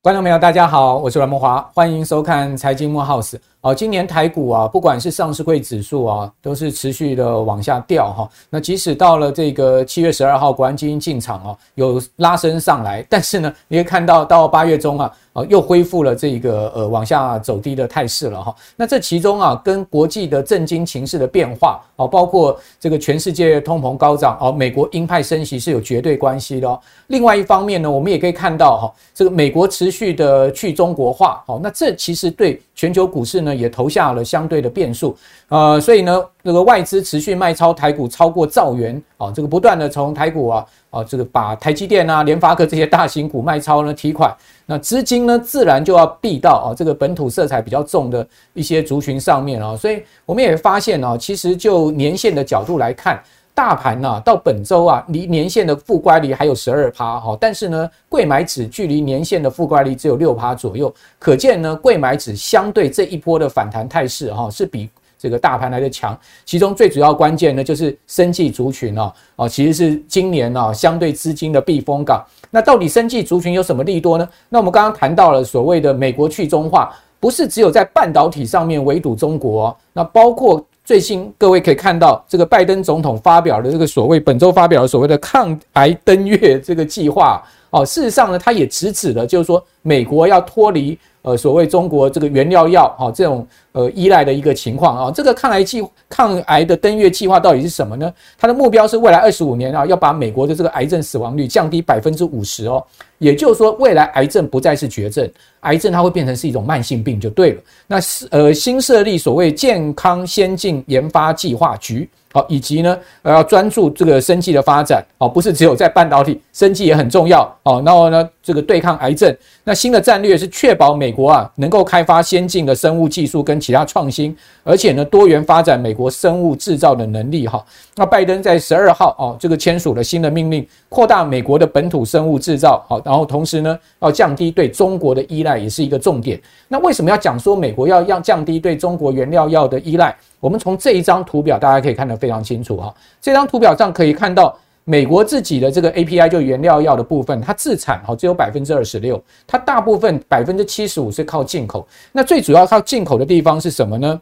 观众朋友，大家好，我是阮慕华，欢迎收看财经慕 House。哦，今年台股啊，不管是上市柜指数啊，都是持续的往下掉哈。那即使到了这个七月十二号，国安基金进场哦，有拉升上来，但是呢，你会看到到八月中啊，又恢复了这个呃往下走低的态势了哈。那这其中啊，跟国际的震惊情势的变化哦，包括这个全世界通膨高涨哦，美国鹰派升息是有绝对关系的哦。另外一方面呢，我们也可以看到哈，这个美国持续的去中国化哦，那这其实对全球股市呢。也投下了相对的变数，呃，所以呢，这个外资持续卖超台股超过兆元啊，这个不断的从台股啊啊，这个把台积电啊、联发科这些大型股卖超呢提款，那资金呢自然就要避到啊这个本土色彩比较重的一些族群上面啊，所以我们也发现啊，其实就年线的角度来看。大盘呢、啊，到本周啊，离年线的负乖离还有十二趴哈，但是呢，柜买指距离年线的负乖离只有六趴左右，可见呢，柜买指相对这一波的反弹态势哈，是比这个大盘来的强。其中最主要关键呢，就是生技族群哦，哦，其实是今年啊相对资金的避风港。那到底生技族群有什么利多呢？那我们刚刚谈到了所谓的美国去中化，不是只有在半导体上面围堵中国、那包括。最新各位可以看到，这个拜登总统发表的这个所谓本周发表的所谓的抗癌登月这个计划，哦，事实上呢，他也直指了，就是说美国要脱离。呃，所谓中国这个原料药哈，这种呃依赖的一个情况啊，这个抗癌计抗癌的登月计划到底是什么呢？它的目标是未来二十五年啊，要把美国的这个癌症死亡率降低百分之五十哦。也就是说，未来癌症不再是绝症，癌症它会变成是一种慢性病就对了。那是呃新设立所谓健康先进研发计划局。好，以及呢，呃，要专注这个生技的发展，哦，不是只有在半导体，生技也很重要，哦，然后呢，这个对抗癌症，那新的战略是确保美美国啊能够开发先进的生物技术跟其他创新，而且呢，多元发展美国生物制造的能力，哈。那拜登在十二号，哦，这个签署了新的命令，扩大美国的本土生物制造，好，然后同时呢，要降低对中国的依赖，也是一个重点。那为什么要讲说美国要要降低对中国原料药的依赖？我们从这一张图表，大家可以看得非常清楚哈。这张图表上可以看到，美国自己的这个 API 就原料药的部分，它自产哈只有百分之二十六，它大部分百分之七十五是靠进口。那最主要靠进口的地方是什么呢？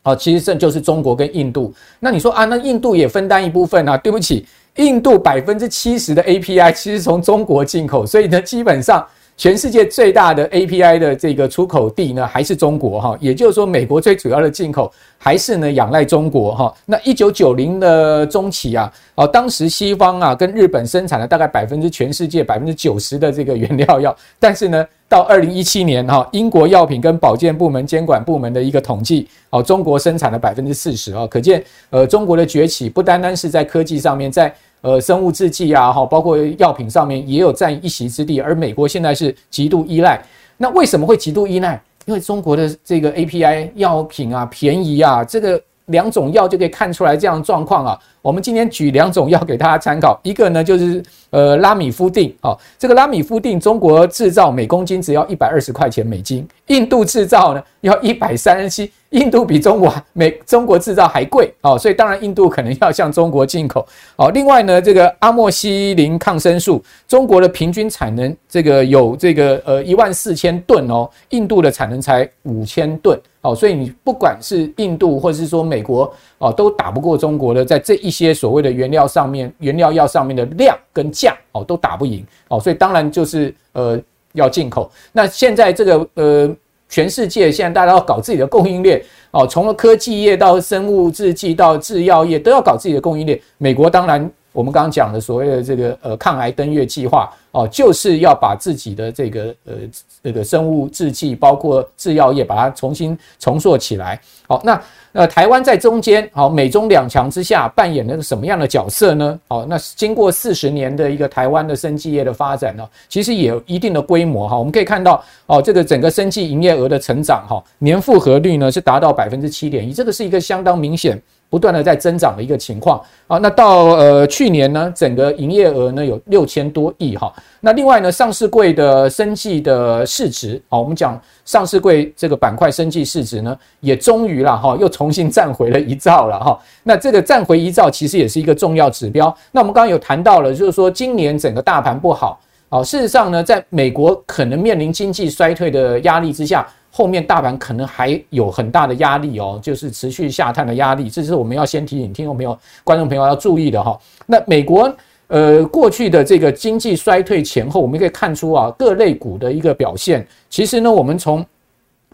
啊，其实这就是中国跟印度。那你说啊，那印度也分担一部分啊？对不起，印度百分之七十的 API 其实从中国进口，所以呢，基本上。全世界最大的 API 的这个出口地呢，还是中国哈，也就是说，美国最主要的进口还是呢仰赖中国哈。那一九九零的中期啊，哦，当时西方啊跟日本生产了大概百分之全世界百分之九十的这个原料药，但是呢，到二零一七年哈，英国药品跟保健部门监管部门的一个统计，哦，中国生产了百分之四十啊，可见呃中国的崛起不单单是在科技上面，在呃，生物制剂啊，哈，包括药品上面也有占一席之地，而美国现在是极度依赖。那为什么会极度依赖？因为中国的这个 API 药品啊，便宜啊，这个两种药就可以看出来这样的状况啊。我们今天举两种药给大家参考，一个呢就是呃拉米夫定啊，这个拉米夫定中国制造每公斤只要一百二十块钱美金，印度制造呢要一百三十七。印度比中国美中国制造还贵哦，所以当然印度可能要向中国进口哦。另外呢，这个阿莫西林抗生素，中国的平均产能这个有这个呃一万四千吨哦，印度的产能才五千吨哦，所以你不管是印度或者是说美国哦，都打不过中国的，在这一些所谓的原料上面，原料药上面的量跟价哦都打不赢哦，所以当然就是呃要进口。那现在这个呃。全世界现在大家要搞自己的供应链哦，从了科技业到生物制剂到制药业都要搞自己的供应链。美国当然，我们刚刚讲的所谓的这个呃抗癌登月计划哦，就是要把自己的这个呃这个生物制剂包括制药业把它重新重塑起来。好，那。呃台湾在中间，好，美中两强之下扮演了个什么样的角色呢？好，那经过四十年的一个台湾的生技业的发展呢，其实也有一定的规模哈。我们可以看到，哦，这个整个生技营业额的成长哈，年复合率呢是达到百分之七点一，这个是一个相当明显不断的在增长的一个情况啊。那到呃去年呢，整个营业额呢有六千多亿哈。那另外呢，上市柜的生技的市值，好，我们讲上市柜这个板块生技市值呢，也终于了哈，又重新站回了一兆了哈。那这个站回一兆其实也是一个重要指标。那我们刚刚有谈到了，就是说今年整个大盘不好。好，事实上呢，在美国可能面临经济衰退的压力之下，后面大盘可能还有很大的压力哦，就是持续下探的压力，这是我们要先提醒听众朋友、观众朋友要注意的哈。那美国呃过去的这个经济衰退前后，我们可以看出啊，各类股的一个表现。其实呢，我们从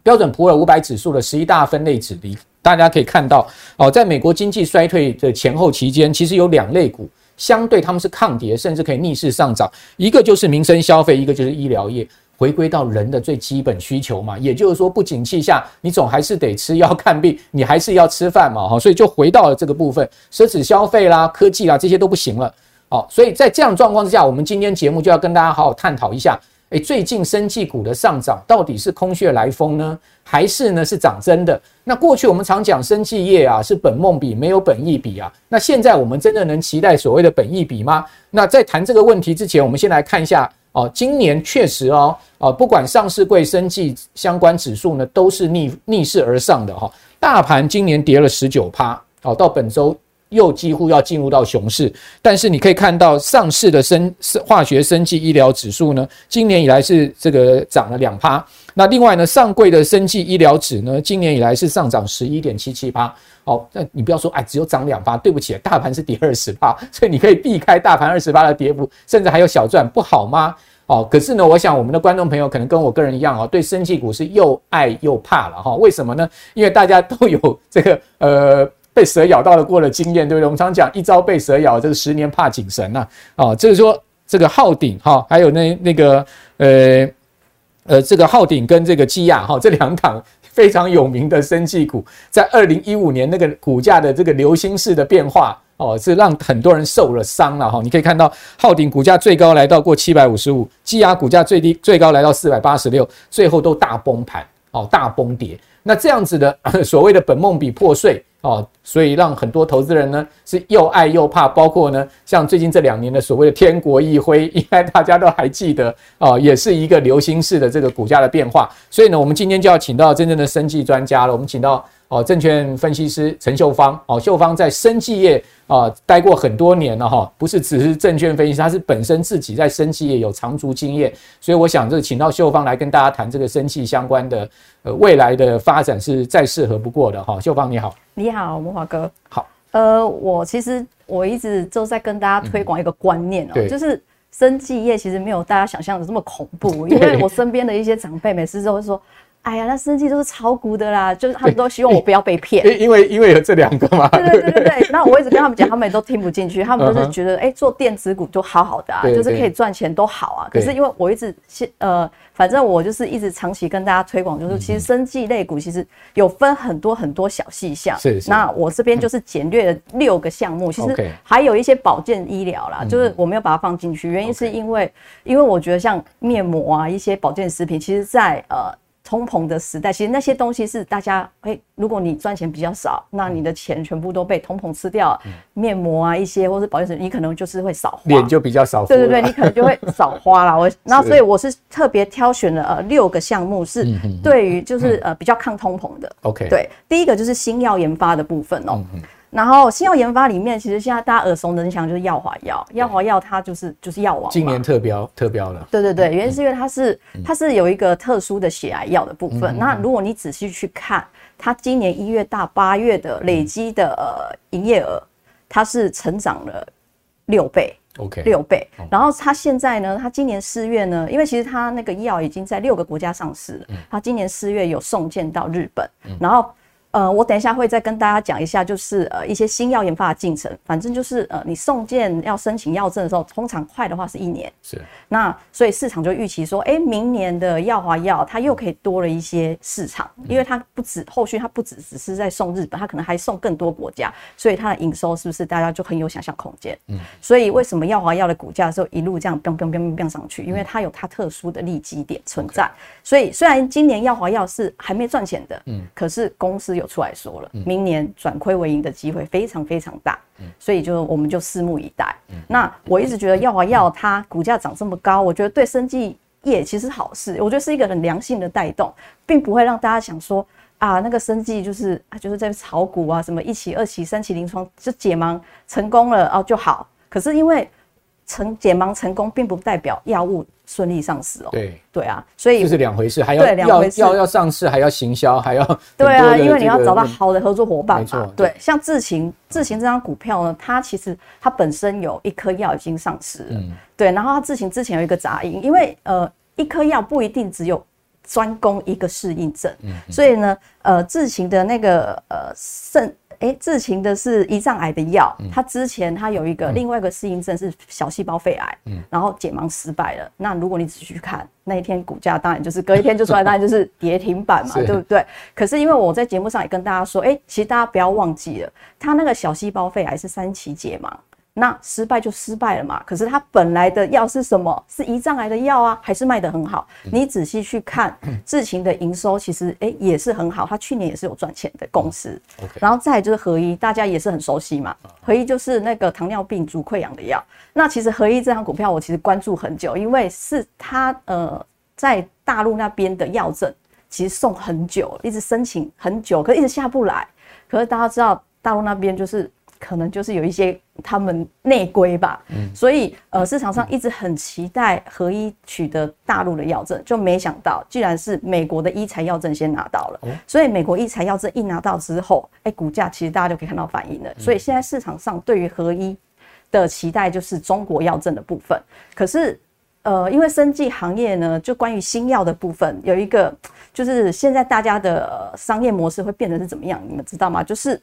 标准普尔五百指数的十一大分类指里，大家可以看到哦，在美国经济衰退的前后期间，其实有两类股。相对他们是抗跌，甚至可以逆势上涨。一个就是民生消费，一个就是医疗业，回归到人的最基本需求嘛。也就是说，不景气下，你总还是得吃药看病，你还是要吃饭嘛，哈。所以就回到了这个部分，奢侈消费啦、科技啦这些都不行了。好，所以在这样状况之下，我们今天节目就要跟大家好好探讨一下。诶，最近生技股的上涨到底是空穴来风呢，还是呢是涨真的？那过去我们常讲生技业啊是本梦比，没有本意比啊。那现在我们真的能期待所谓的本意比吗？那在谈这个问题之前，我们先来看一下哦，今年确实哦，哦不管上市柜生技相关指数呢，都是逆逆势而上的哈。大盘今年跌了十九趴，哦，到本周。又几乎要进入到熊市，但是你可以看到上市的生化学生技医疗指数呢，今年以来是这个涨了两趴。那另外呢，上柜的生技医疗指呢，今年以来是上涨十一点七七趴。哦，那你不要说，哎，只有涨两趴，对不起，大盘是跌二十趴，所以你可以避开大盘二十趴的跌幅，甚至还有小赚，不好吗？哦，可是呢，我想我们的观众朋友可能跟我个人一样哦，对生技股是又爱又怕了哈。为什么呢？因为大家都有这个呃。被蛇咬到了过的经验，对不对？我们常讲一朝被蛇咬，这个十年怕井绳呐。哦，就是说这个浩鼎哈，还有那那个呃呃，这个浩鼎跟这个基亚哈，这两档非常有名的生技股，在二零一五年那个股价的这个流星式的变化哦，是让很多人受了伤了哈。你可以看到浩鼎股价最高来到过七百五十五，基亚股价最低最高来到四百八十六，最后都大崩盘哦，大崩跌。那这样子的所谓的本梦比破碎。哦，所以让很多投资人呢是又爱又怕，包括呢像最近这两年的所谓的天国一辉，应该大家都还记得啊，也是一个流星式的这个股价的变化。所以呢，我们今天就要请到真正的生计专家了。我们请到哦证券分析师陈秀芳哦，秀芳在生技业啊待过很多年了哈，不是只是证券分析师，他是本身自己在生技业有长足经验。所以我想这请到秀芳来跟大家谈这个生技相关的呃未来的发展是再适合不过的哈。秀芳你好。你好，慕驊哥。好，呃，我其实我一直都在跟大家推广一个观念哦、就是生技业其实没有大家想象的这么恐怖，因为我身边的一些长辈每次都会说。哎呀，那生技都是炒股的啦，就是他们都希望我不要被骗。因因为因为有这两个嘛。对对对对对。那我一直跟他们讲，他们也都听不进去，他们都是觉得，哎、欸，做电子股就好好的啊，就是可以赚钱都好啊。可是因为我一直先呃，反正我就是一直长期跟大家推广，就是其实生技类股其实有分很多很多小细项。是是。那我这边就是简略了六个项目，其实还有一些保健医疗啦，就是我没有把它放进去，原因是因为因为我觉得像面膜啊，一些保健食品，其实在呃。通膨的时代，其实那些东西是大家哎、欸，如果你赚钱比较少，那你的钱全部都被通膨吃掉。嗯、面膜啊，一些或是保健品，你可能就是会少花，脸就比较少。对对对，你可能就会少花啦。我，然后所以我是特别挑选了呃六个项目，是对于就是呃比较抗通膨的。OK，、嗯、对，第一个就是新药研发的部分哦、喔。嗯然后新药研发里面，其实现在大家耳熟能详就是药华药，药华药它就是就是药王。今年特标特标了。对对对，原因是因为它是它是有一个特殊的血癌药的部分。那如果你仔细去看，它今年一月到八月的累积的呃营业额，它是成长了六倍，OK，六倍。然后它现在呢，它今年四月呢，因为其实它那个药已经在六个国家上市了，它今年四月有送件到日本，然后。呃，我等一下会再跟大家讲一下，就是呃一些新药研发的进程。反正就是呃，你送件要申请药证的时候，通常快的话是一年。是。那所以市场就预期说，哎、欸，明年的药华药它又可以多了一些市场，因为它不止后续它不止只是在送日本，它可能还送更多国家，所以它的营收是不是大家就很有想象空间？嗯。所以为什么药华药的股价的时候一路这样飙飙飙飙上去？因为它有它特殊的利基点存在。所以虽然今年药华药是还没赚钱的，嗯，可是公司有。有出来说了，明年转亏为盈的机会非常非常大，所以就我们就拭目以待。那我一直觉得药华药它股价涨这么高，我觉得对生技业其实好事，我觉得是一个很良性的带动，并不会让大家想说啊，那个生技就是啊就是在炒股啊，什么一期、二期、三期临床就解盲成功了哦就好。可是因为成解盲成功，并不代表药物顺利上市哦。对对啊，所以这是两回事，还要要要要上市，还要行销，还要对啊，因为你要找到好的合作伙伴嘛。对，像智勤智勤这张股票呢，它其实它本身有一颗药已经上市了。嗯。对，然后它智勤之前有一个杂音，因为呃一颗药不一定只有专攻一个适应症，嗯，所以呢呃智勤的那个呃肾。哎，智勤的是胰脏癌的药，他之前他有一个另外一个适应症是小细胞肺癌，嗯，然后解盲失败了。那如果你仔细去看那一天股价，当然就是隔一天就出来，当然就是跌停板嘛，对不对？可是因为我在节目上也跟大家说，哎，其实大家不要忘记了，它那个小细胞肺癌是三期解盲。那失败就失败了嘛。可是它本来的药是什么？是胰脏癌的药啊，还是卖得很好。你仔细去看智勤的营收，其实哎、欸、也是很好。它去年也是有赚钱的公司。然后再就是合一，大家也是很熟悉嘛。合一就是那个糖尿病足溃疡的药。那其实合一这张股票我其实关注很久，因为是它呃在大陆那边的药证其实送很久，一直申请很久，可是一直下不来。可是大家知道大陆那边就是。可能就是有一些他们内规吧，嗯，所以呃市场上一直很期待合一取得大陆的药证，就没想到居然是美国的医材药证先拿到了，所以美国医材药证一拿到之后，哎，股价其实大家就可以看到反应了，所以现在市场上对于合一的期待就是中国药证的部分，可是呃因为生技行业呢，就关于新药的部分有一个就是现在大家的商业模式会变成是怎么样，你们知道吗？就是。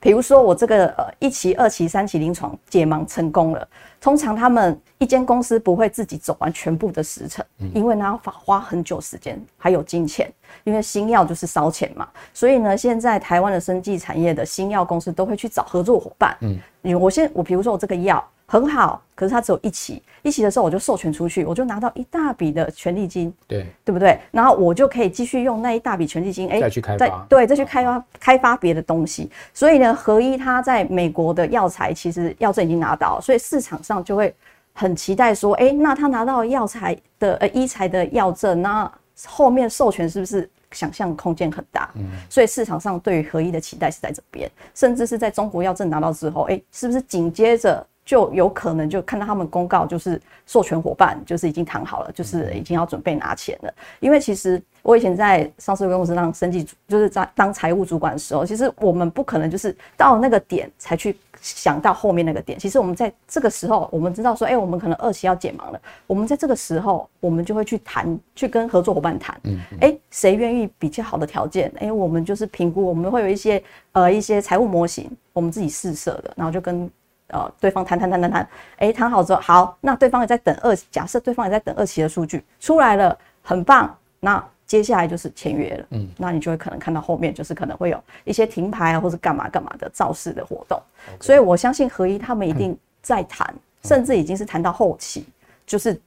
比如说我这个呃一期、二期、三期临床解盲成功了，通常他们一间公司不会自己走完全部的时程，因为呢要花很久时间，还有金钱，因为新药就是烧钱嘛。所以呢，现在台湾的生技产业的新药公司都会去找合作伙伴。嗯，我先我比如说我这个药。很好，可是它只有一期，一期的时候我就授权出去，我就拿到一大笔的权利金，对，对不对？然后我就可以继续用那一大笔权利金，哎，再去开发，再对，再去开发开发别的东西。所以呢，合一它在美国的药材其实药证已经拿到，所以市场上就会很期待说，哎，那他拿到药材的呃医材的药证，那后面授权是不是想象空间很大？嗯，所以市场上对于合一的期待是在这边，甚至是在中国药证拿到之后，哎，是不是紧接着？就有可能就看到他们公告，就是授权伙伴就是已经谈好了，就是已经要准备拿钱了。因为其实我以前在上市公司当生计，就是在当财务主管的时候，其实我们不可能就是到那个点才去想到后面那个点。其实我们在这个时候，我们知道说，哎，我们可能二期要解盲了，我们在这个时候，我们就会去谈，去跟合作伙伴谈，哎，谁愿意比较好的条件？哎，我们就是评估，我们会有一些呃一些财务模型，我们自己试设的，然后就跟。呃，对方谈谈谈谈谈，哎，谈好之后，好，那对方也在等二，假设对方也在等二期的数据出来了，很棒，那接下来就是签约了，嗯，那你就会可能看到后面就是可能会有一些停牌啊，或者干嘛干嘛的造势的活动.所以我相信合一他们一定在谈，嗯、甚至已经是谈到后期，就是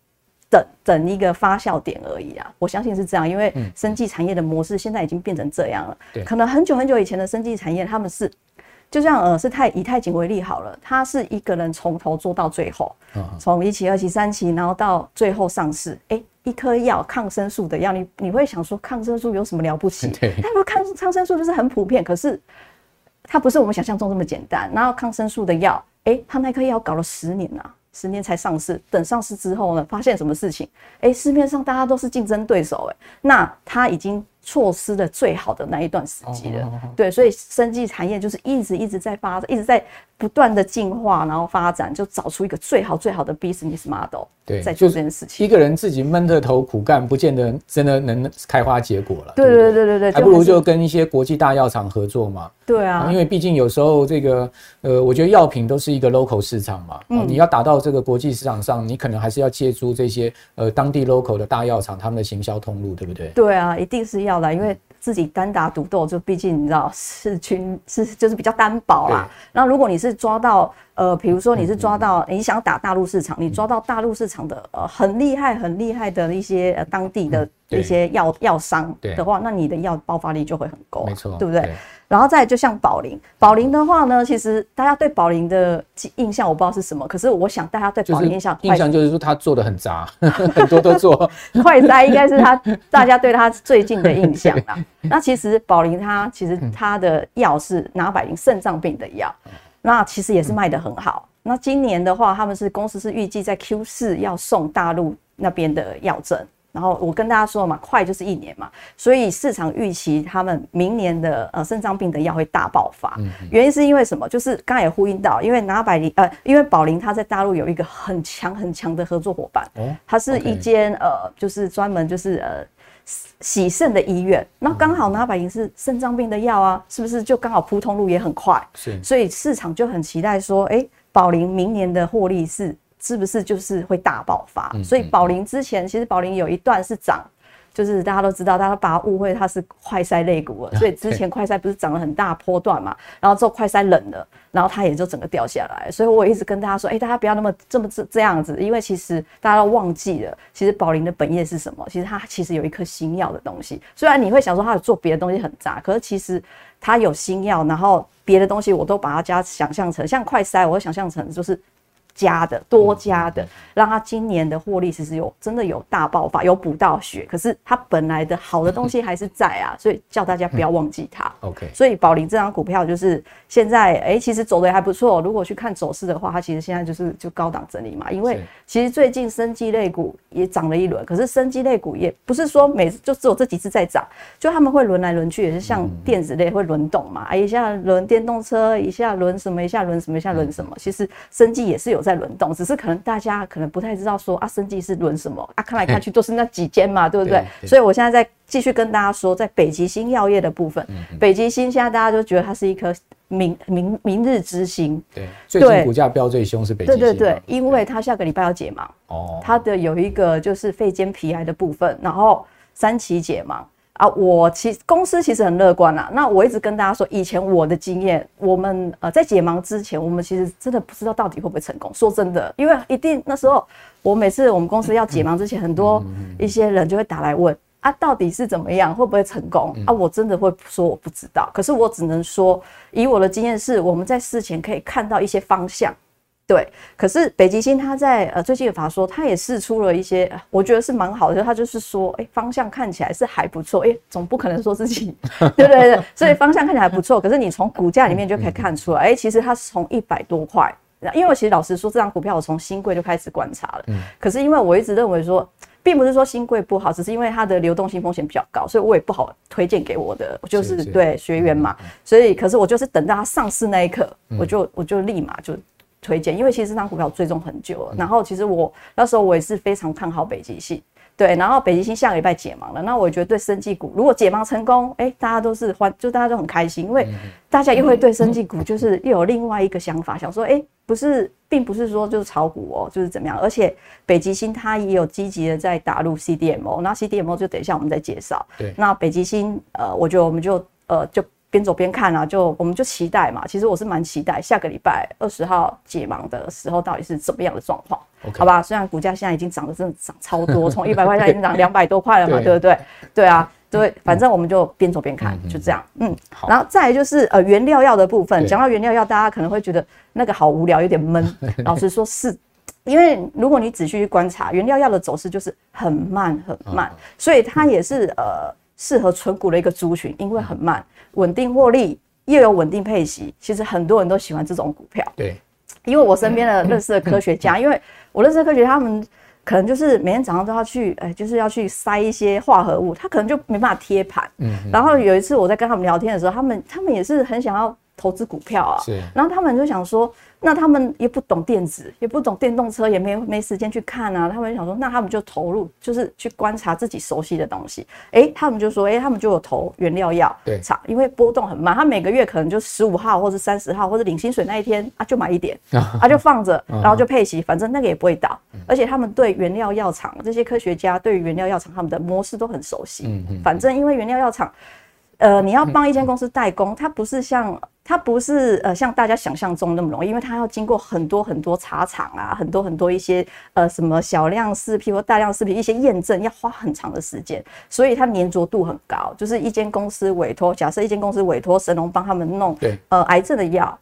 等等一个发酵点而已啊，我相信是这样，因为生技产业的模式现在已经变成这样了，对，可能很久很久以前的生技产业他们是。就像呃，是太以太景为例好了，他是一个人从头做到最后，从一期、二期、三期，然后到最后上市。哎、欸，一颗药抗生素的药，你你会想说抗生素有什么了不起？对，他说抗抗生素就是很普遍，可是它不是我们想象中这么简单。然后抗生素的药，哎、欸，他那颗药搞了十年啊，十年才上市。等上市之后呢，发现什么事情？哎、欸，市面上大家都是竞争对手，哎，那他已经。错失了最好的那一段时机了，对，所以生技产业就是一直一直在发展，一直在不断的进化，然后发展，就找出一个最好最好的 business model，对，在做这件事情。一个人自己闷着头苦干，不见得真的能开花结果了。对对对对对，还不如就跟一些国际大药厂合作嘛。对啊，因为毕竟有时候这个呃，我觉得药品都是一个 local 市场嘛，嗯，你要打到这个国际市场上，你可能还是要借助这些呃当地 local 的大药厂他们的行销通路，对不对？对啊，一定是要的。因为自己单打独斗，就毕竟你知道，是群是就是比较单薄啦。然后如果你是抓到呃，比如说你是抓到你想打大陆市场，你抓到大陆市场的呃很厉害很厉害的一些呃当地的一些药药商的话，那你的药爆发力就会很高，没错，对不对？然后再就像宝林，宝林的话呢，其实大家对宝林的印象我不知道是什么，可是我想大家对宝林印象印象就是说他做的很杂，很多都做 快哉，应该是他大家对他最近的印象啦。那其实宝林他其实他的药是拿百灵肾脏病的药，那其实也是卖得很好。那今年的话，他们是公司是预计在 Q 四要送大陆那边的药证。然后我跟大家说嘛，快就是一年嘛，所以市场预期他们明年的呃肾脏病的药会大爆发。原因是因为什么？就是刚才也呼应到，因为拿百灵呃，因为宝林它在大陆有一个很强很强的合作伙伴，它是一间呃，就是专门就是呃洗肾的医院。那刚好拿百灵是肾脏病的药啊，是不是就刚好铺通路也很快？是，所以市场就很期待说，哎，宝林明年的获利是。是不是就是会大爆发？所以宝林之前其实宝林有一段是涨，就是大家都知道，大家把它误会它是快筛类股了。所以之前快筛不是涨了很大波段嘛，然后之后快筛冷了，然后它也就整个掉下来。所以我一直跟大家说，哎，大家不要那么这么这这样子，因为其实大家都忘记了，其实宝林的本业是什么？其实它其实有一颗新药的东西。虽然你会想说它有做别的东西很杂，可是其实它有新药，然后别的东西我都把它加想象成像快筛，我会想象成就是。加的多加的，让他今年的获利其实有真的有大爆发，有补到血。可是他本来的好的东西还是在啊，所以叫大家不要忘记它。OK，所以宝林这张股票就是现在哎、欸，其实走的还不错。如果去看走势的话，它其实现在就是就高档整理嘛。因为其实最近生技类股也涨了一轮，可是生技类股也不是说每次就只有这几次在涨，就他们会轮来轮去，也是像电子类会轮动嘛，一下轮电动车，一下轮什么，一下轮什么，一下轮什么。其实生技也是有在。在轮动，只是可能大家可能不太知道说啊，生技是轮什么啊？看来看去都是那几间嘛，对不对？所以我现在在继续跟大家说，在北极星药业的部分，北极星现在大家都觉得它是一颗明明明日之星。对，最近股价飙最凶是北极星。对对对，因为它下个礼拜要解盲哦，它的有一个就是肺间皮癌的部分，然后三期解盲。啊，我其公司其实很乐观啦。那我一直跟大家说，以前我的经验，我们呃在解盲之前，我们其实真的不知道到底会不会成功。说真的，因为一定那时候，我每次我们公司要解盲之前，很多一些人就会打来问啊，到底是怎么样，会不会成功啊？我真的会说我不知道。可是我只能说，以我的经验是，我们在事前可以看到一些方向。对，可是北极星他在呃最近的法说，他也试出了一些，我觉得是蛮好的，他就是说，哎，方向看起来是还不错，哎，总不可能说自己，对对对，所以方向看起来还不错，可是你从股价里面就可以看出来，哎，其实它是从一百多块，因为其实老实说，这张股票我从新贵就开始观察了，嗯，可是因为我一直认为说，并不是说新贵不好，只是因为它的流动性风险比较高，所以我也不好推荐给我的，就是对学员嘛，所以可是我就是等到它上市那一刻，我就我就立马就。推荐，因为其实这张股票我追踪很久了，然后其实我那时候我也是非常看好北极星，对，然后北极星下个礼拜解盲了，那我觉得对生技股如果解盲成功，哎，大家都是欢，就大家都很开心，因为大家又会对生技股就是又有另外一个想法，想说，哎，不是，并不是说就是炒股哦，就是怎么样，而且北极星它也有积极的在打入 CDMO，那 CDMO 就等一下我们再介绍，对，那北极星，呃，我觉得我们就呃就。边走边看啊，就我们就期待嘛。其实我是蛮期待下个礼拜二十号解盲的时候到底是怎么样的状况，Okay. 好吧？虽然股价现在已经涨得真的涨超多，从一百块现在已经涨两百多块了嘛，对，对不对？对啊，对，反正我们就边走边看，嗯、就这样。嗯，好。然后再来就是呃原料药的部分，讲到原料药，大家可能会觉得那个好无聊，有点闷。老实说，是因为如果你仔细去观察原料药的走势，就是很慢很慢，所以它也是呃适合存股的一个族群，因为很慢。稳定获利又有稳定配息，其实很多人都喜欢这种股票。对，因为我身边的认识的科学家，因为我认识的科学家，他们可能就是每天早上都要去，哎，就是要去筛一些化合物，他可能就没办法贴盘。嗯，然后有一次我在跟他们聊天的时候，他们他们也是很想要投资股票啊。是，然后他们就想说。那他们也不懂电子，也不懂电动车，也没没时间去看啊。他们想说，那他们就投入，就是去观察自己熟悉的东西。哎、欸，他们就说，哎、欸，他们就有投原料药，对，差，因为波动很慢，他每个月可能就十五号或者三十号或者领薪水那一天啊，就买一点，啊，就放着，然后就配息，反正那个也不会倒。而且他们对原料药厂这些科学家对于原料药厂他们的模式都很熟悉。嗯嗯，反正因为原料药厂。呃，你要帮一间公司代工，它不是像它不是呃像大家想象中那么容易，因为它要经过很多很多茶厂啊，很多很多一些呃什么小量试批或大量试批一些验证，要花很长的时间，所以它粘着度很高。就是一间公司委托，假设一间公司委托神农帮他们弄，对，呃，癌症的药，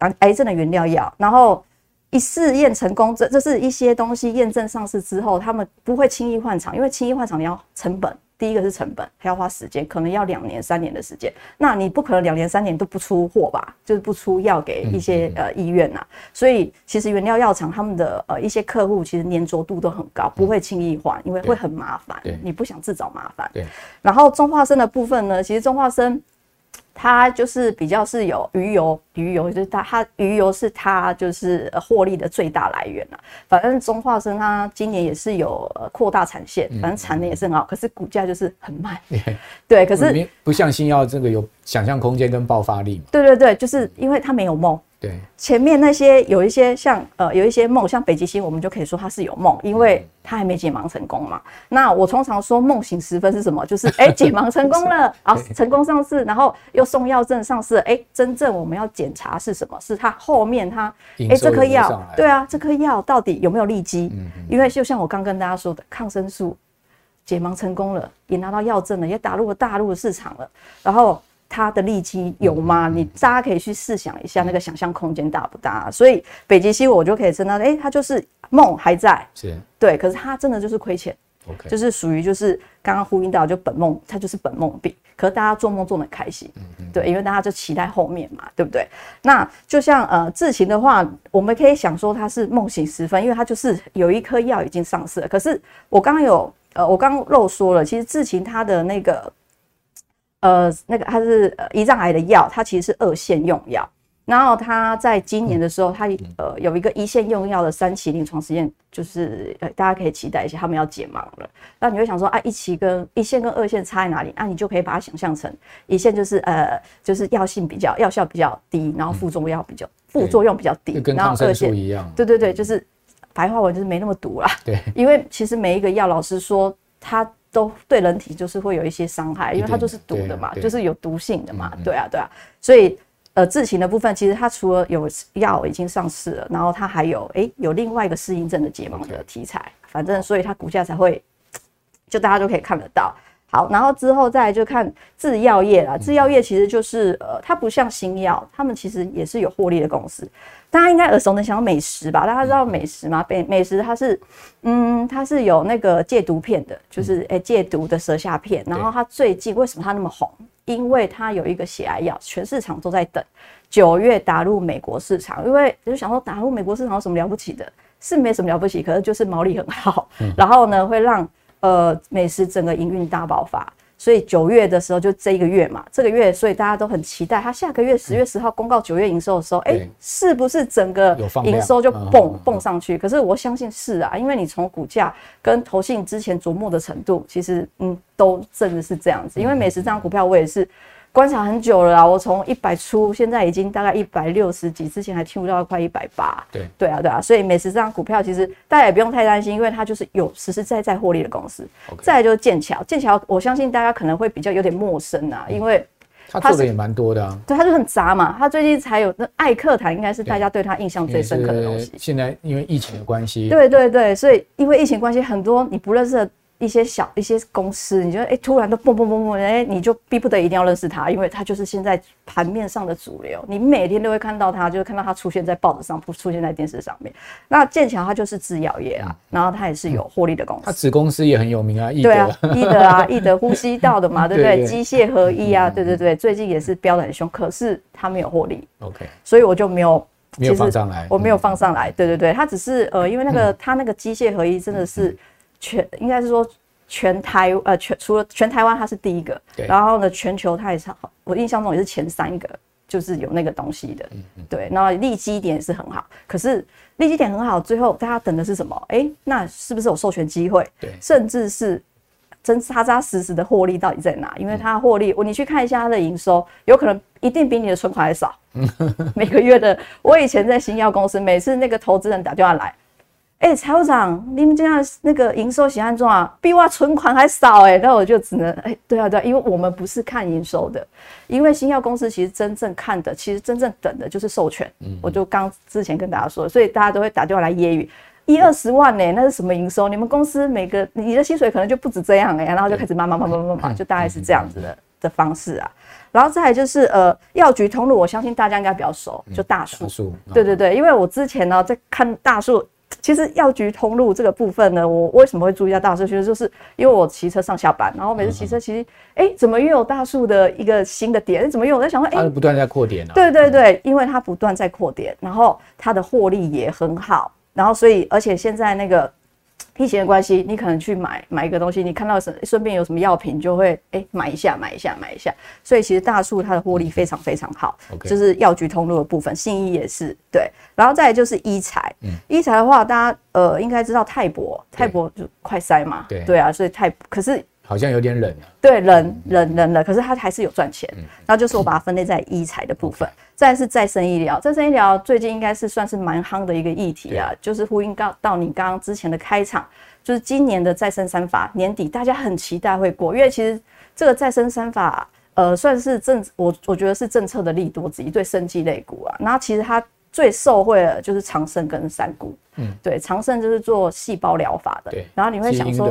癌癌症的原料药，然后一试验成功，这这是一些东西验证上市之后，他们不会轻易换厂，因为轻易换厂你要成本。第一个是成本，还要花时间，可能要两年、三年的时间。那你不可能两年、三年都不出货吧？就是不出药给一些呃医院呐。所以其实原料药厂他们的呃一些客户其实粘着度都很高，不会轻易换，因为会很麻烦。你不想自找麻烦。对。然后中化生的部分呢，其实中化生。它就是比较是有鱼油，鱼油就是它，它鱼油是它就是获利的最大来源了。反正中化生它今年也是有扩大产线，反正产能也是很好，可是股价就是很慢。对，可是不像新药这个有想象空间跟爆发力嘛。对对对，就是因为它没有梦。对，前面那些有一些像呃有一些梦，像北极星，我们就可以说它是有梦，因为它还没解盲成功嘛。那我通常说梦醒时分是什么？就是哎、欸、解盲成功了啊，成功上市，然后又送药证上市。哎、欸，真正我们要检查是什么？是它后面它哎、欸、这颗药，对啊，这颗药到底有没有利基？因为就像我刚跟大家说的，抗生素解盲成功了，也拿到药证了，也打入了大陆的市场了，然后。它的利基有吗？你大家可以去试想一下，那个想象空间大不大？所以北极星我就可以称它，哎，它就是梦还在，是，对，可是它真的就是亏钱就是属于就是刚刚呼应到就本梦，它就是本梦病，可是大家做梦做得很开心，对，因为大家就期待后面嘛，对不对？那就像呃智勤的话，我们可以想说它是梦醒时分，因为它就是有一颗药已经上市了，可是我刚刚有呃我刚刚漏说了，其实智勤它的那个。呃，那个它是呃胰脏癌的药，它其实是二线用药。然后它在今年的时候，它呃有一个一线用药的三期临床实验，就是呃大家可以期待一下，他们要解盲了。那你会想说啊，一期跟一线跟二线差在哪里？那、啊、你就可以把它想象成一线就是呃 就是药性比较药效比较低，然后副作用比较副作用比较低，跟抗生素一样。对对对，就是白话文就是没那么毒啦。对，因为其实每一个药，老实说它。都对人体就是会有一些伤害，因为它就是毒的嘛，就是有毒性的嘛，对啊，对啊，所以呃，自行的部分其实它除了有药已经上市了，然后它还有哎、欸、有另外一个适应症的睫毛的题材，反正所以它股价才会就大家都可以看得到。好，然后之后再来就看制药业啦，制药业其实就是呃，它不像新药，他们其实也是有获利的公司。大家应该耳熟能详的美食吧？大家知道美食吗？美美食它是，嗯，它是有那个戒毒片的，就是诶、欸、戒毒的舌下片。然后它最近为什么它那么红？因为它有一个血癌药，全市场都在等九月打入美国市场。因为就想说打入美国市场有什么了不起的？是没什么了不起，可是就是毛利很好。然后呢，会让呃美食整个营运大爆发。所以九月的时候就这一个月嘛，这个月所以大家都很期待，他下个月十月十号公告九月营收的时候，哎、欸，是不是整个营收就蹦蹦上去？可是我相信是啊，因为你从股价跟投信之前琢磨的程度，其实嗯都真的是这样子。因为美食这张股票我也是。观察很久了啦，我从一百出，现在已经大概一百六十几，之前还听不到快一百八。对对啊，对啊，所以美食这张股票其实大家也不用太担心，因为它就是有实实在在获利的公司。再来就是剑桥，剑桥我相信大家可能会比较有点陌生啊，因为他做的也蛮多的啊。对，他就很杂嘛，他最近才有那艾克坦，应该是大家对他印象最深刻的东西。现在因为疫情的关系，对对对，所以因为疫情关系，很多你不认识的。一些小一些公司，你觉得哎、欸，突然都蹦蹦蹦蹦，哎、欸，你就逼不得一定要认识他，因为他就是现在盘面上的主流，你每天都会看到他，就是看到他出现在报纸上，不出现在电视上面。那剑桥它就是制药业啊，然后它也是有获利的公司，它子公司也很有名啊，易德。易德啊，易德呼吸道的嘛，对不对？机械合一啊，对对对，最近也是飙得很凶，可是它没有获利，OK，所以我就没有没有放上来，我没有放上来，对对对，它只是呃，因为那个它那个机械合一真的是全应该是说。全台呃全除了全台湾它是第一个，然后呢全球它也是好，我印象中也是前三个，就是有那个东西的，对，然后利基点也是很好，可是利基点很好，最后大家等的是什么？哎、欸，那是不是有授权机会？对，甚至是真扎扎实实的获利到底在哪？因为它获利，我你去看一下它的营收，有可能一定比你的存款还少，每个月的。我以前在新药公司，每次那个投资人打电话来。哎，财务长，你们这样那个营收显现状啊，比我存款还少哎，那我就只能哎，对啊对啊，因为我们不是看营收的，因为新药公司其实真正看的，其实真正等的就是授权。嗯，我就刚之前跟大家说，所以大家都会打电话来揶揄，一二十万呢，那是什么营收？你们公司每个你的薪水可能就不止这样哎，然后就开始慢慢慢慢慢慢，就大概是这样子的的方式啊。然后再来就是呃，药局通路，我相信大家应该比较熟，就大树。大树，对对对，因为我之前呢在看大树。其实药局通路这个部分呢，我为什么会注意到大树？其实就是因为我骑车上下班，然后每次骑车，其实哎，怎么又有大树的一个新的点？怎么又我在想说，哎，它不断在扩点啊？对对对，因为它不断在扩点，然后它的获利也很好，然后所以而且现在那个。疫情的关系，你可能去买买一个东西，你看到什顺便有什么药品，就会哎、欸、买一下买一下买一下。所以其实大树它的获利非常非常好，这、okay. 是药局通路的部分，信义也是对。然后再来就是医材，嗯，医材的话，大家呃应该知道泰博，泰博就快筛嘛，对对啊，所以泰可是。好像有点冷啊，对，冷冷冷了，可是它还是有赚钱。然后就是我把它分类在医材的部分，再是再生医疗。再生医疗最近应该是算是蛮夯的一个议题啊，就是呼应到到你刚刚之前的开场，就是今年的再生三法年底大家很期待会过，因为其实这个再生三法呃算是政我我觉得是政策的利多之一，对生技类股啊，然后其实它。最受惠的就是长盛跟三顾，嗯，对，长盛就是做细胞疗法的，对，然后你会想说，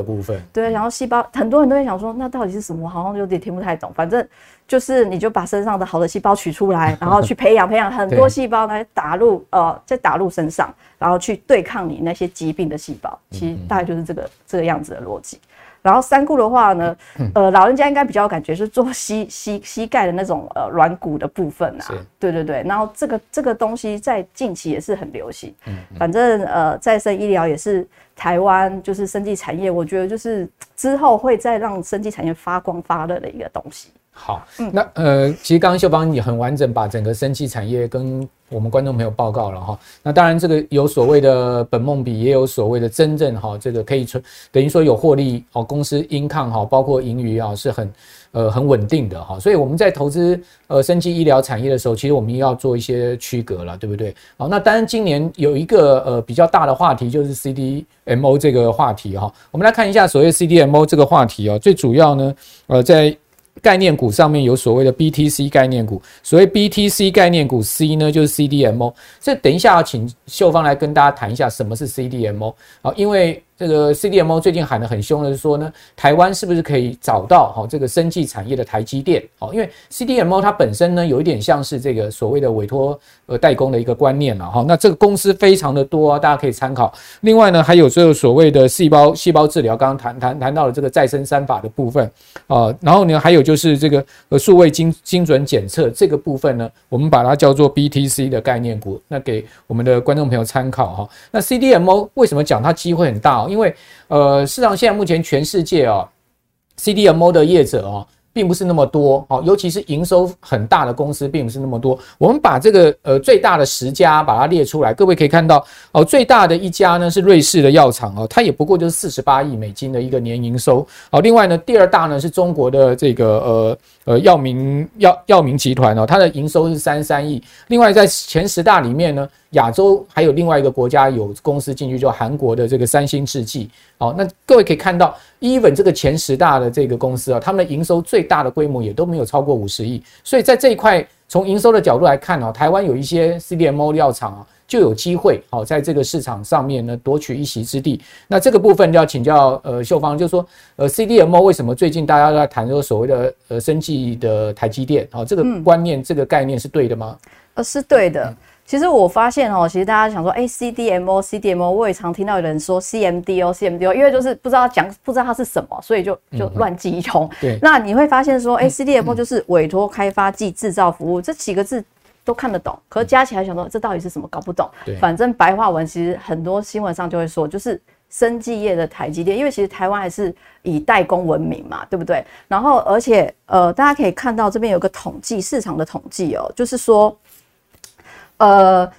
对，然后细胞很多人都会想说，那到底是什么？好像有点听不太懂。反正就是你就把身上的好的细胞取出来，然后去培养培养很多细胞来打入呃，再打入身上，然后去对抗你那些疾病的细胞。其实大概就是这个这个样子的逻辑。然后三顾的话呢，呃，老人家应该比较有感觉，是做膝 膝膝盖的那种呃软骨的部分啊。对对对。然后这个这个东西在近期也是很流行。嗯。反正呃，再生医疗也是台湾就是生技产业，我觉得就是之后会再让生技产业发光发热的一个东西。好，那呃，其实刚刚秀芳也很完整把整个生技产业跟我们观众朋友报告了哈。那当然这个有所谓的本梦比，也有所谓的真正哈，这个可以存，等于说有获利哦，公司 income 哈，包括盈余啊是很呃很稳定的哈。所以我们在投资呃生技医疗产业的时候，其实我们要做一些区隔了，对不对？好，那当然今年有一个呃比较大的话题就是 CDMO 这个话题哈。我们来看一下所谓 CDMO 这个话题啊，最主要呢呃在。概念股上面有所谓的 BTC 概念股，所谓 BTC 概念股 C 呢，就是 CDMO。这等一下要请秀芳来跟大家谈一下什么是 CDMO 啊，因为。这个 CDMO 最近喊得很凶的是说呢，台湾是不是可以找到哈这个生技产业的台积电？哦，因为 CDMO 它本身呢有一点像是这个所谓的委托呃代工的一个观念了哈。那这个公司非常的多，大家可以参考。另外呢，还有这个所谓的细胞细胞治疗，刚刚谈谈谈到了这个再生三法的部分啊。然后呢，还有就是这个呃数位精精准检测这个部分呢，我们把它叫做 BTC 的概念股，那给我们的观众朋友参考哈。那 CDMO 为什么讲它机会很大？因为呃，市场现在目前全世界啊，CDMO 的业者啊。并不是那么多，哦，尤其是营收很大的公司，并不是那么多。我们把这个呃最大的十家把它列出来，各位可以看到，哦，最大的一家呢是瑞士的药厂哦，它也不过就是四十八亿美金的一个年营收。好，另外呢，第二大呢是中国的这个呃呃药明药药明集团哦，它的营收是三十三亿。另外在前十大里面呢，亚洲还有另外一个国家有公司进去，就韩国的这个三星制剂。好，那各位可以看到，even 这个前十大的这个公司啊，他们的营收最大的规模也都没有超过五十亿，所以在这一块从营收的角度来看哦，台湾有一些 CDMO 药厂啊，就有机会好在这个市场上面呢夺取一席之地。那这个部分就要请教呃秀芳，就是说呃 CDMO 为什么最近大家都在谈说所谓的呃生技的台积电？好，这个观念这个概念是对的吗？呃，是对的。其实我发现哦，其实大家想说，哎，CDMO、CDMO，我也常听到有人说 CMDO、CMDO，因为就是不知道讲，不知道它是什么，所以就就乱记一通。对，那你会发现说，哎，CDMO 就是委托开发暨制造服务，这几个字都看得懂，可是加起来想说，这到底是什么？搞不懂。对，反正白话文其实很多新闻上就会说，就是生技业的台积电，因为其实台湾还是以代工闻名嘛，对不对？然后而且呃，大家可以看到这边有个统计市场的统计哦，就是说。呃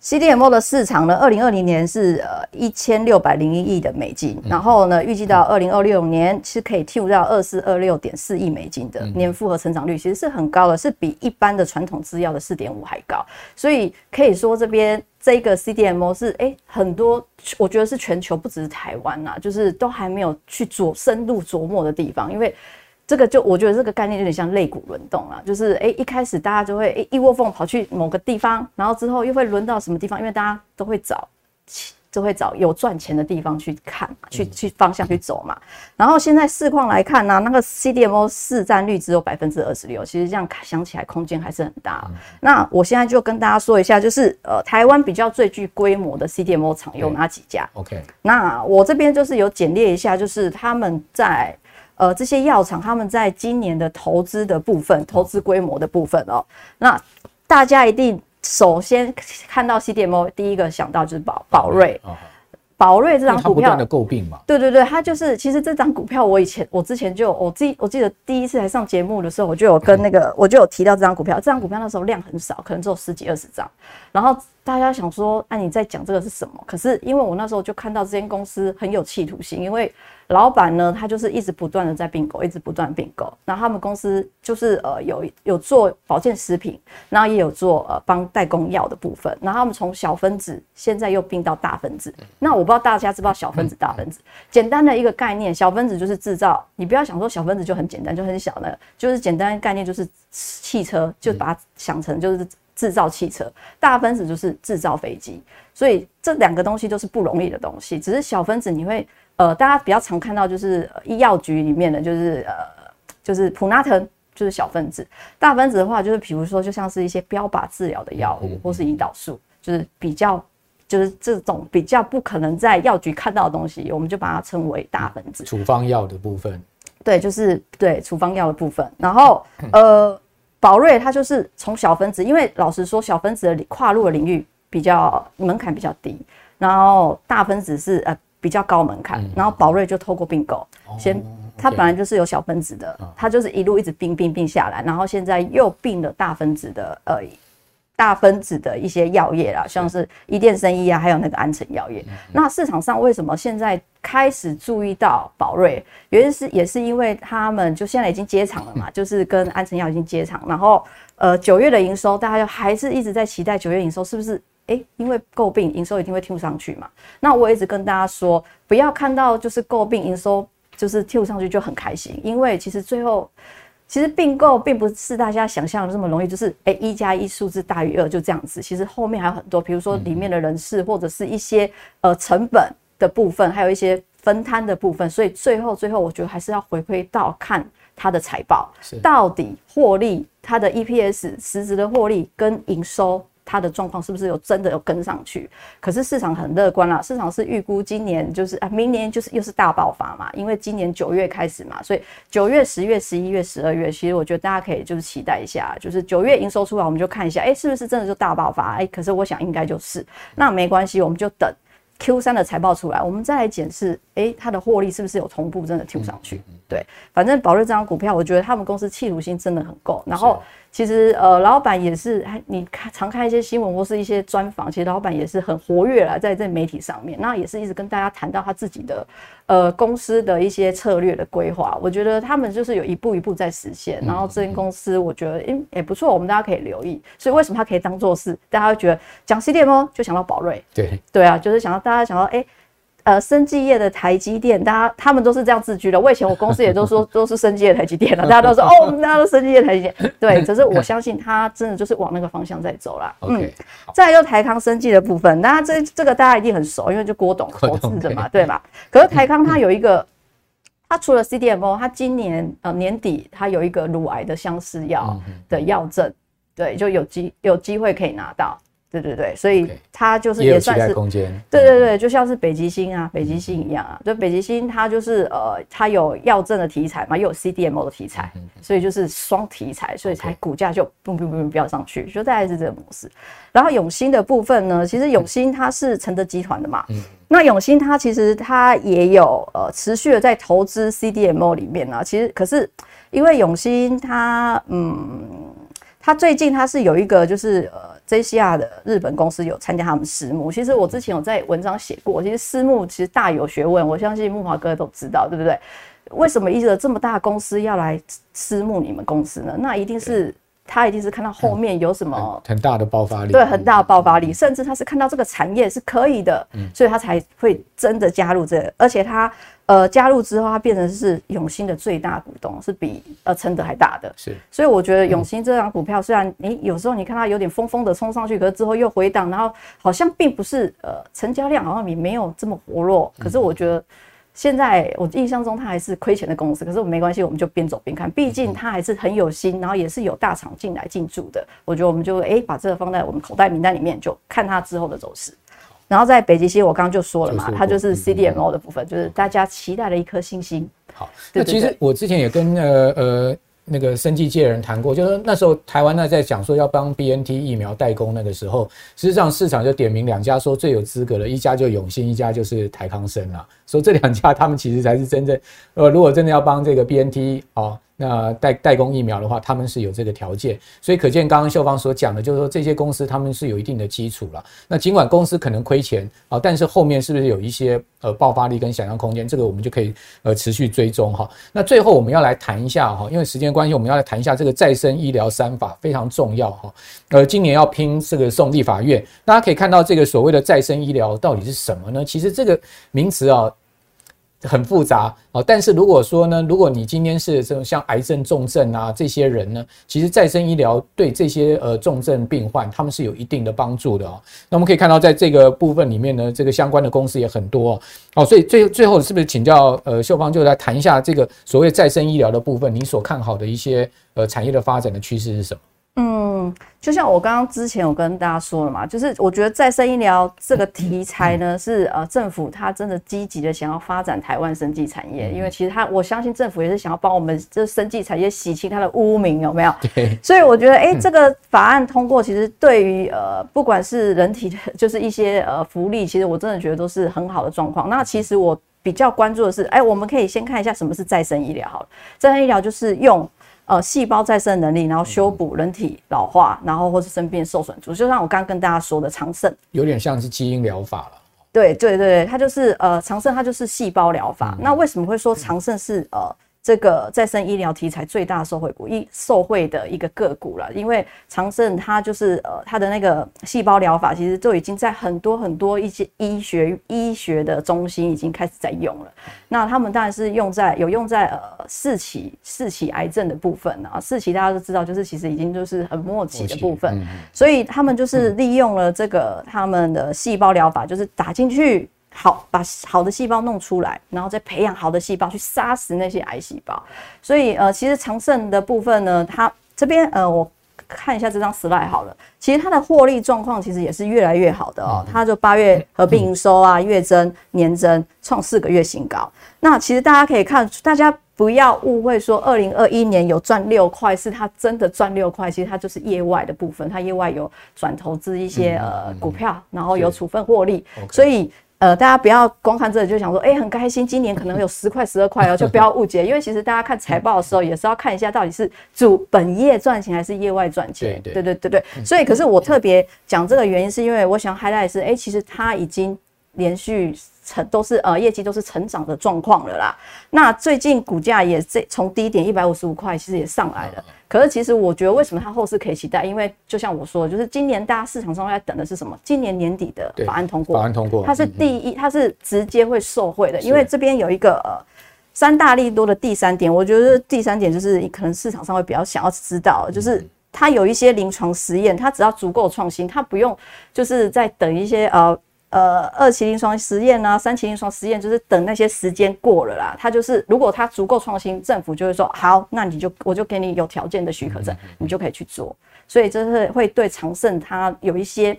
，CDMO 的市场呢，二零二零年是呃一千六百零一亿的美金，然后呢，预计到二零二六年是可以进入到二四二六点四亿美金的年复合成长率，其实是很高的，是比一般的传统制药的四点五还高，所以可以说这边这个 CDMO 是哎、欸、很多，我觉得是全球不只是台湾呐，就是都还没有去琢深入琢磨的地方，因为。这个就我觉得这个概念有点像肋骨轮动啊，就是哎一开始大家就会哎一窝蜂跑去某个地方，然后之后又会轮到什么地方，因为大家都会找，都会找有赚钱的地方去看，去去方向去走嘛。然后现在市况来看呢、啊，那个 CDMO 市占率只有百分之二十六，其实这样想起来空间还是很大。那我现在就跟大家说一下，就是呃台湾比较最具规模的 CDMO 厂有哪几家？OK，那我这边就是有简列一下，就是他们在。呃，这些药厂他们在今年的投资的部分，投资规模的部分哦，那大家一定首先看到 CDMO，第一个想到就是宝宝瑞。宝瑞这张股票的诟病嘛？对对对，它就是其实这张股票，我以前我之前就我记我记得第一次来上节目的时候，我就有跟那个我就有提到这张股票，这张股票那时候量很少，可能只有十几二十张，然后。大家想说，那、啊、你在讲这个是什么？可是因为我那时候就看到这间公司很有企图心，因为老板呢，他就是一直不断的在并购，一直不断并购。然后他们公司就是呃有有做保健食品，然后也有做呃帮代工药的部分。然后他们从小分子现在又并到大分子。那我不知道大家知不知道小分子、大分子？简单的一个概念，小分子就是制造。你不要想说小分子就很简单，就很小呢，就是简单的概念就是汽车，就把它想成就是。制造汽车，大分子就是制造飞机，所以这两个东西都是不容易的东西。只是小分子你会呃，大家比较常看到就是医药局里面的，就是呃，就是普拿疼，就是小分子。大分子的话，就是比如说就像是一些标靶治疗的药物或是胰岛素，就是比较就是这种比较不可能在药局看到的东西，我们就把它称为大分子。处方药的部分，对，就是对处方药的部分。然后呃。宝瑞它就是从小分子，因为老实说，小分子的跨入的领域比较门槛比较低，然后大分子是呃比较高门槛，然后宝瑞就透过并购，先它本来就是有小分子的，它就是一路一直并并并下来，然后现在又并了大分子的呃。大分子的一些药业啦，像是伊甸生医啊，还有那个安诚药业。那市场上为什么现在开始注意到宝瑞？原因是也是因为他们就现在已经接厂了嘛，就是跟安诚药已经接厂，然后呃九月的营收，大家就还是一直在期待九月营收是不是？哎、欸，因为诟病营收一定会跳上去嘛。那我一直跟大家说，不要看到就是诟病营收就是跳上去就很开心，因为其实最后。其实并购并不是大家想象的这么容易，就是哎一加一数字大于二就这样子。其实后面还有很多，比如说里面的人事或者是一些呃成本的部分，还有一些分摊的部分。所以最后最后，我觉得还是要回归到看它的财报，到底获利，它的 EPS 实质的获利跟营收。它的状况是不是有真的有跟上去？可是市场很乐观啦，市场是预估今年就是啊，明年就是又是大爆发嘛，因为今年九月开始嘛，所以九月、十月、十一月、十二月，其实我觉得大家可以就是期待一下，就是九月营收出来，我们就看一下，哎、欸，是不是真的就大爆发？哎、欸，可是我想应该就是，那没关系，我们就等 Q 三的财报出来，我们再来检视，哎、欸，它的获利是不是有同步真的 Q 上去？对，反正宝瑞这张股票，我觉得他们公司企图心真的很够，然后。其实，呃，老板也是，你看常看一些新闻或是一些专访，其实老板也是很活跃啦，在这媒体上面，那也是一直跟大家谈到他自己的，呃，公司的一些策略的规划。我觉得他们就是有一步一步在实现，然后这间公司我觉得，诶、欸，也不错，我们大家可以留意。所以为什么他可以当做是，大家会觉得讲 CDMO 就想到宝瑞，对，对啊，就是想到大家想到，诶、欸。呃，生技业的台积电，大家他们都是这样自居的。我以前我公司也都说 都是生技业台积电了，大家都说哦，大家都生技业台积电。对，可是我相信它真的就是往那个方向在走啦。嗯，再来就台康生技的部分，那这这个大家一定很熟，因为就郭董投资的嘛，对吧？可是台康它有一个，它除了 CDMO，它今年呃年底它有一个乳癌的相似药的药证，对，就有机有机会可以拿到。对对对，所以它就是也算是，对对对，就像是北极星啊，北极星一样啊，就北极星它就是呃，它有药证的题材嘛，又有 CDMO 的题材，所以就是双题材，所以才股价就嘣嘣嘣飙上去，就大概是这个模式。然后永兴的部分呢，其实永兴它是承德集团的嘛，那永兴它其实它也有呃持续的在投资 CDMO 里面啊，其实可是因为永兴它嗯，他最近他是有一个就是呃。JCR 的日本公司有参加他们私募。其实我之前有在文章写过，其实私募其实大有学问，我相信木华哥都知道，对不对？为什么一个这么大公司要来私募你们公司呢？那一定是。他一定是看到后面有什么很，大的爆发力，对，很大的爆发力，甚至他是看到这个产业是可以的，嗯，所以他才会真的加入这个，而且他呃加入之后，他变成是永兴的最大股东，是比呃承德还大的，是，所以我觉得永兴这张股票虽然你有时候你看它有点疯疯的冲上去，可是之后又回档，然后好像并不是呃成交量好像也没有这么活络，可是我觉得。现在我印象中，它还是亏钱的公司，可是我没关系，我们就边走边看。毕竟它还是很有心，然后也是有大厂进来进驻的。我觉得我们就诶、欸，把这个放在我们口袋名单里面，就看它之后的走势。然后在北极星，我刚刚就说了嘛，它就是 CDMO 的部分，就是大家期待的一颗星星。好，那其实我之前也跟呃呃。那个生技界人谈过，就是那时候台湾呢在讲说要帮 BNT 疫苗代工，那个时候，实际上市场就点名两家说最有资格的，一家就永新，一家就是台康生啊，说这两家他们其实才是真正，呃，如果真的要帮这个 BNT 哦。那代代工疫苗的话，他们是有这个条件，所以可见刚刚秀芳所讲的，就是说这些公司他们是有一定的基础了。那尽管公司可能亏钱啊，但是后面是不是有一些呃爆发力跟想象空间？这个我们就可以呃持续追踪哈。那最后我们要来谈一下哈，因为时间关系，我们要来谈一下这个再生医疗三法非常重要哈。呃，今年要拼这个送立法院，大家可以看到这个所谓的再生医疗到底是什么呢？其实这个名词啊。很复杂啊，但是如果说呢，如果你今天是这种像癌症重症啊这些人呢，其实再生医疗对这些呃重症病患他们是有一定的帮助的哦。那我们可以看到，在这个部分里面呢，这个相关的公司也很多哦。所以最最后是不是请教呃秀芳就来谈一下这个所谓再生医疗的部分，你所看好的一些呃产业的发展的趋势是什么？嗯，就像我刚刚之前有跟大家说了嘛，就是我觉得再生医疗这个题材呢，是呃政府他真的积极的想要发展台湾生技产业，因为其实他我相信政府也是想要帮我们这生技产业洗清它的污名，有没有？对。所以我觉得，哎，这个法案通过，其实对于呃不管是人体的，就是一些呃福利，其实我真的觉得都是很好的状况。那其实我比较关注的是，哎，我们可以先看一下什么是再生医疗好了。再生医疗就是用。呃，细胞再生能力，然后修补人体老化，然后或是生病受损组织，就像我刚刚跟大家说的长盛，有点像是基因疗法了。对对对，它就是呃长盛，它就是细胞疗法。嗯、那为什么会说长盛是呃？这个再生医疗题材最大受惠股，一受惠的一个个股了，因为长盛它就是呃它的那个细胞疗法，其实就已经在很多很多一些医学医学的中心已经开始在用了。那他们当然是用在有用在呃四期四期癌症的部分啊，四期大家都知道，就是其实已经就是很末期的部分，所以他们就是利用了这个他们的细胞疗法，就是打进去。好，把好的细胞弄出来，然后再培养好的细胞去杀死那些癌细胞。所以呃，其实长盛的部分呢，它这边呃，我看一下这张 slide 好了。其实它的获利状况其实也是越来越好的哦。它就八月合并营收啊，月增、年增创四个月新高。那其实大家可以看，大家不要误会说二零二一年有赚六块，是它真的赚六块。其实它就是业外的部分，它业外有转投资一些呃股票，然后有处分获利，所以。呃，大家不要光看这里就想说，哎、欸，很开心，今年可能有十块、十二块哦，就不要误解，因为其实大家看财报的时候也是要看一下到底是主本业赚钱还是业外赚钱。对对对对对。所以，可是我特别讲这个原因，是因为我想 highlight 是，哎、欸，其实它已经连续成都是呃业绩都是成长的状况了啦。那最近股价也这从低点一百五十五块，其实也上来了。可是其实我觉得，为什么它后市可以期待？因为就像我说的，就是今年大家市场上在等的是什么？今年年底的法案通过，法案通过，它是第一，它是直接会受惠的。因为这边有一个呃三大利多的第三点，我觉得第三点就是可能市场上会比较想要知道，就是它有一些临床实验，它只要足够创新，它不用就是在等一些呃。呃，二期临床实验啊，三期临床实验，就是等那些时间过了啦。它就是如果它足够创新，政府就会说好，那你就我就给你有条件的许可证，你就可以去做。所以这是会对长盛它有一些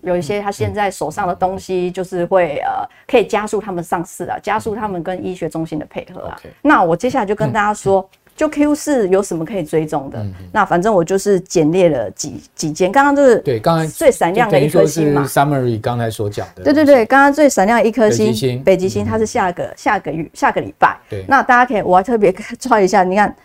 有一些他现在手上的东西，就是会呃可以加速他们上市啊，加速他们跟医学中心的配合啊。那我接下来就跟大家说。就 Q 四有什么可以追踪的？嗯、那反正我就是简列了几几间，刚刚就是对，刚才最闪亮的一颗星嘛。Summary 刚才所讲的，对对对，刚刚最闪亮的一颗星，北极星，它是下个、嗯、下个月下个礼拜。对，那大家可以，我还特别 抓一下，你看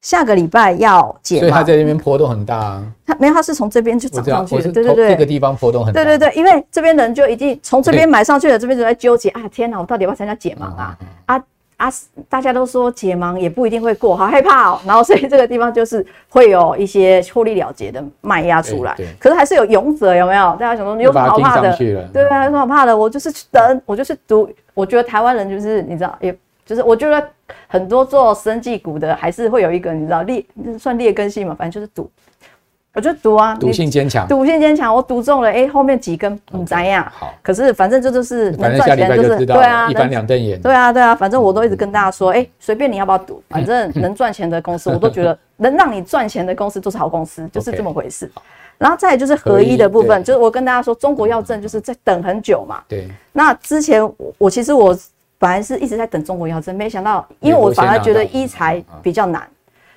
下个礼拜要解，所以它在那边波动很大啊。它没有，它是从这边就涨上去的，对对对，这个地方波动很大。对对对，因为这边人就已经从这边买上去了，这边就在纠结啊，天哪，我到底要不要参加解盲啊？啊啊，大家都说解盲也不一定会过，好害怕哦。然后所以这个地方就是会有一些获利了结的卖压出来，可是还是有勇者有没有？大家想说你有什么好怕的？对啊，有什么好怕的？我就是去等，我就是赌。我觉得台湾人就是你知道也。就是我觉得很多做生技股的还是会有一个你知道劣算劣根性嘛，反正就是赌，我就赌啊，赌性坚强，赌性坚强，我赌中了，哎、欸，后面几根不怎样，好，可是反正这就是能赚钱就是对啊，一翻两瞪眼，对啊对啊，反正我都一直跟大家说，哎、欸，随便你要不要赌，反正能赚钱的公司，我都觉得 能让你赚钱的公司都是好公司，就是这么回事。然后再来就是合一的部分，就是我跟大家说，中国药证就是在等很久嘛，对，那之前我其实我。本来是一直在等中国药证，没想到，因为我反而觉得医材比较难，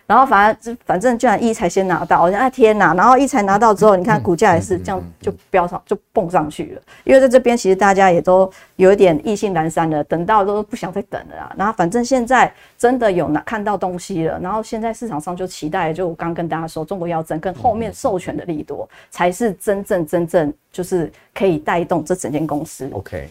然后反正就反正居然医材先拿到，我想哎天哪！然后一才拿到之后，你看股价也是这样就飙上就蹦上去了。因为在这边其实大家也都有一点意兴阑珊了，等到都不想再等了啊。然后反正现在真的有拿看到东西了，然后现在市场上就期待，就我刚跟大家说，中国药证跟后面授权的利多才是真正真正就是可以带动这整间公司 OK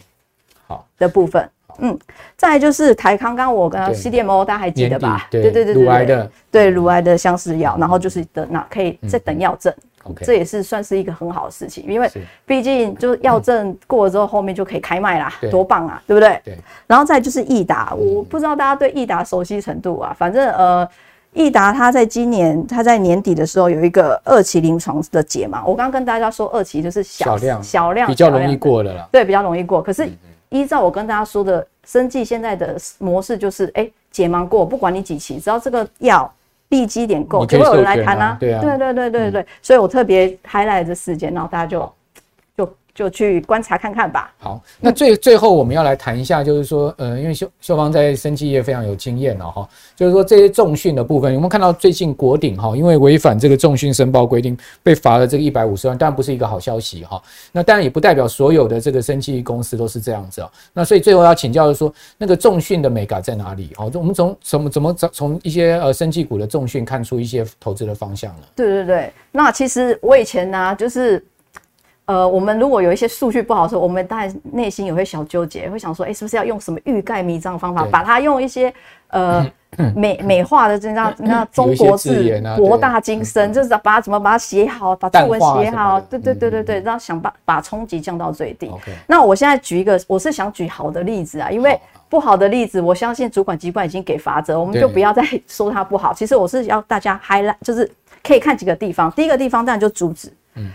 好的部分。嗯，再来就是台康，刚刚我跟他 CDMO，大家还记得吧？对对对对对，乳癌的，对乳癌的相似药，然后就是等那可以再等药证，OK，这也是算是一个很好的事情，因为毕竟就是药证过了之后，后面就可以开卖啦，多棒啊，对不对？对。然后再就是益达，我不知道大家对益达熟悉程度啊，反正呃，益达它在今年它在年底的时候有一个二期临床的解嘛，我刚刚跟大家说二期就是小量小量比较容易过的啦，对，比较容易过，可是。依照我跟大家说的，生计现在的模式就是，哎、欸，解盲过，不管你几期，只要这个药利基点够，就会有人来谈啊。对啊，对对对对对，嗯、所以我特别 highlight 这事件，然后大家就。就去观察看看吧。好，那最最后我们要来谈一下，就是说，呃，因为秀秀芳在生技业非常有经验了哈，就是说这些重训的部分，我们看到最近国鼎哈，因为违反这个重训申报规定，被罚了这个一百五十万，当然不是一个好消息哈。那当然也不代表所有的这个生技公司都是这样子啊。那所以最后要请教的是说，那个重训的美感在哪里？好，我们从怎么怎么从一些呃生技股的重训看出一些投资的方向呢？对对对，那其实我以前呢、啊，就是。呃，我们如果有一些数据不好的时候，我们当然内心也会小纠结，会想说，哎，是不是要用什么欲盖弥彰的方法，把它用一些呃美美化的这样那中国字博大精深，就是把它怎么把它写好，把作文写好，对对对对对，然后想把把冲击降到最低。那我现在举一个，我是想举好的例子啊，因为不好的例子，我相信主管机关已经给罚则，我们就不要再说它不好。其实我是要大家 highlight，就是可以看几个地方。第一个地方当然就阻止，嗯。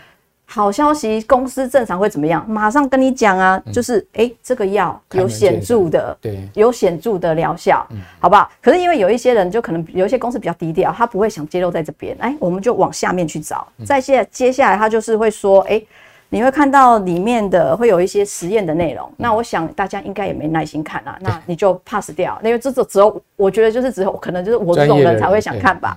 好消息，公司正常会怎么样？马上跟你讲啊，就是哎、欸，这个药有显著的，对，有显著的疗效，嗯，好不好？可是因为有一些人就可能有一些公司比较低调，他不会想揭露在这边，哎，我们就往下面去找。再接接下来，他就是会说，哎，你会看到里面的会有一些实验的内容。那我想大家应该也没耐心看啊，那你就 pass 掉，因为这这只有我觉得就是只有可能就是我这种人才会想看吧。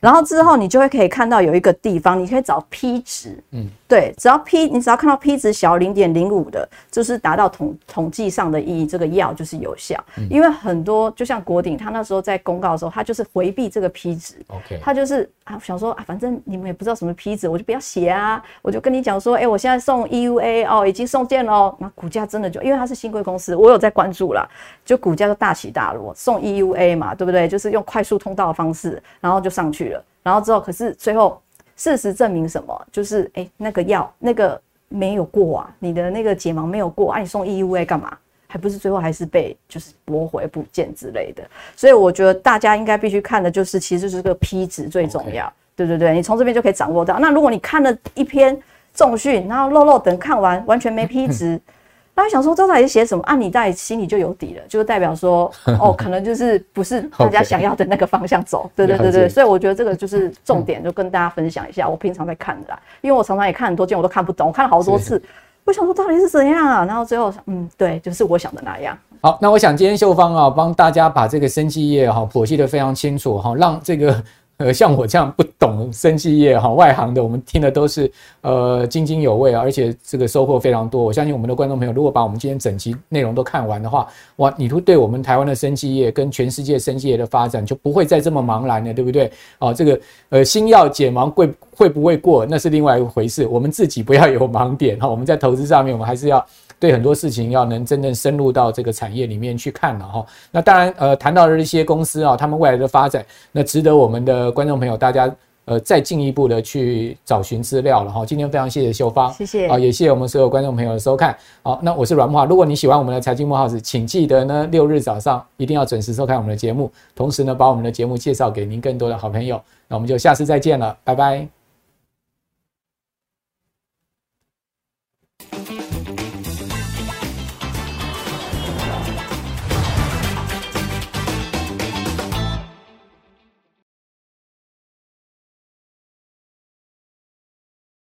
然后之后你就会可以看到有一个地方，你可以找 P 值，嗯，对，只要 P，你只要看到 P 值小零点零五的，就是达到统统计上的意义，这个药就是有效。嗯、因为很多就像国鼎，他那时候在公告的时候，他就是回避这个 P 值，OK，他就是啊想说啊，反正你们也不知道什么 P 值，我就不要写啊，我就跟你讲说，哎，我现在送 EUA 哦，已经送件喽，那股价真的就因为它是新贵公司，我有在关注啦，就股价就大起大落，送 EUA 嘛，对不对？就是用快速通道的方式，然后就上去了。然后之后，可是最后事实证明什么？就是哎，那个药那个没有过啊，你的那个解盲没有过，啊，你送 EUA 干嘛？还不是最后还是被就是驳回补件之类的。所以我觉得大家应该必须看的就是，其实就是这个 P 值最重要。Okay. 对对对，你从这边就可以掌握到。那如果你看了一篇重讯，然后漏漏等看完完全没批值。大家想说这到底写什么？按、啊、你在心里就有底了，就是代表说，哦，可能就是不是大家想要的那个方向走。对对对对，所以我觉得这个就是重点，就跟大家分享一下。我平常在看的啦，因为我常常也看很多件，我都看不懂，我看了好多次。我想说到底是怎样啊？然后最后，嗯，对，就是我想的那样。好，那我想今天秀芳啊，帮大家把这个生技业哈剖析的非常清楚哈，让这个。呃，像我这样不懂生技业哈，外行的，我们听的都是呃津津有味，而且这个收获非常多。我相信我们的观众朋友，如果把我们今天整集内容都看完的话，哇，你会对我们台湾的生技业跟全世界生技业的发展就不会再这么茫然了，对不对？哦，这个呃新药解盲会会不会过，那是另外一回事。我们自己不要有盲点哈，我们在投资上面，我们还是要。对很多事情要能真正深入到这个产业里面去看了哈，那当然呃谈到了一些公司啊，他们未来的发展，那值得我们的观众朋友大家呃再进一步的去找寻资料了哈。今天非常谢谢秀芳，谢谢啊，也谢谢我们所有观众朋友的收看。好，那我是阮慕驊，如果你喜欢我们的财经慕 House，请记得呢六日早上一定要准时收看我们的节目，同时呢把我们的节目介绍给您更多的好朋友。那我们就下次再见了，拜拜。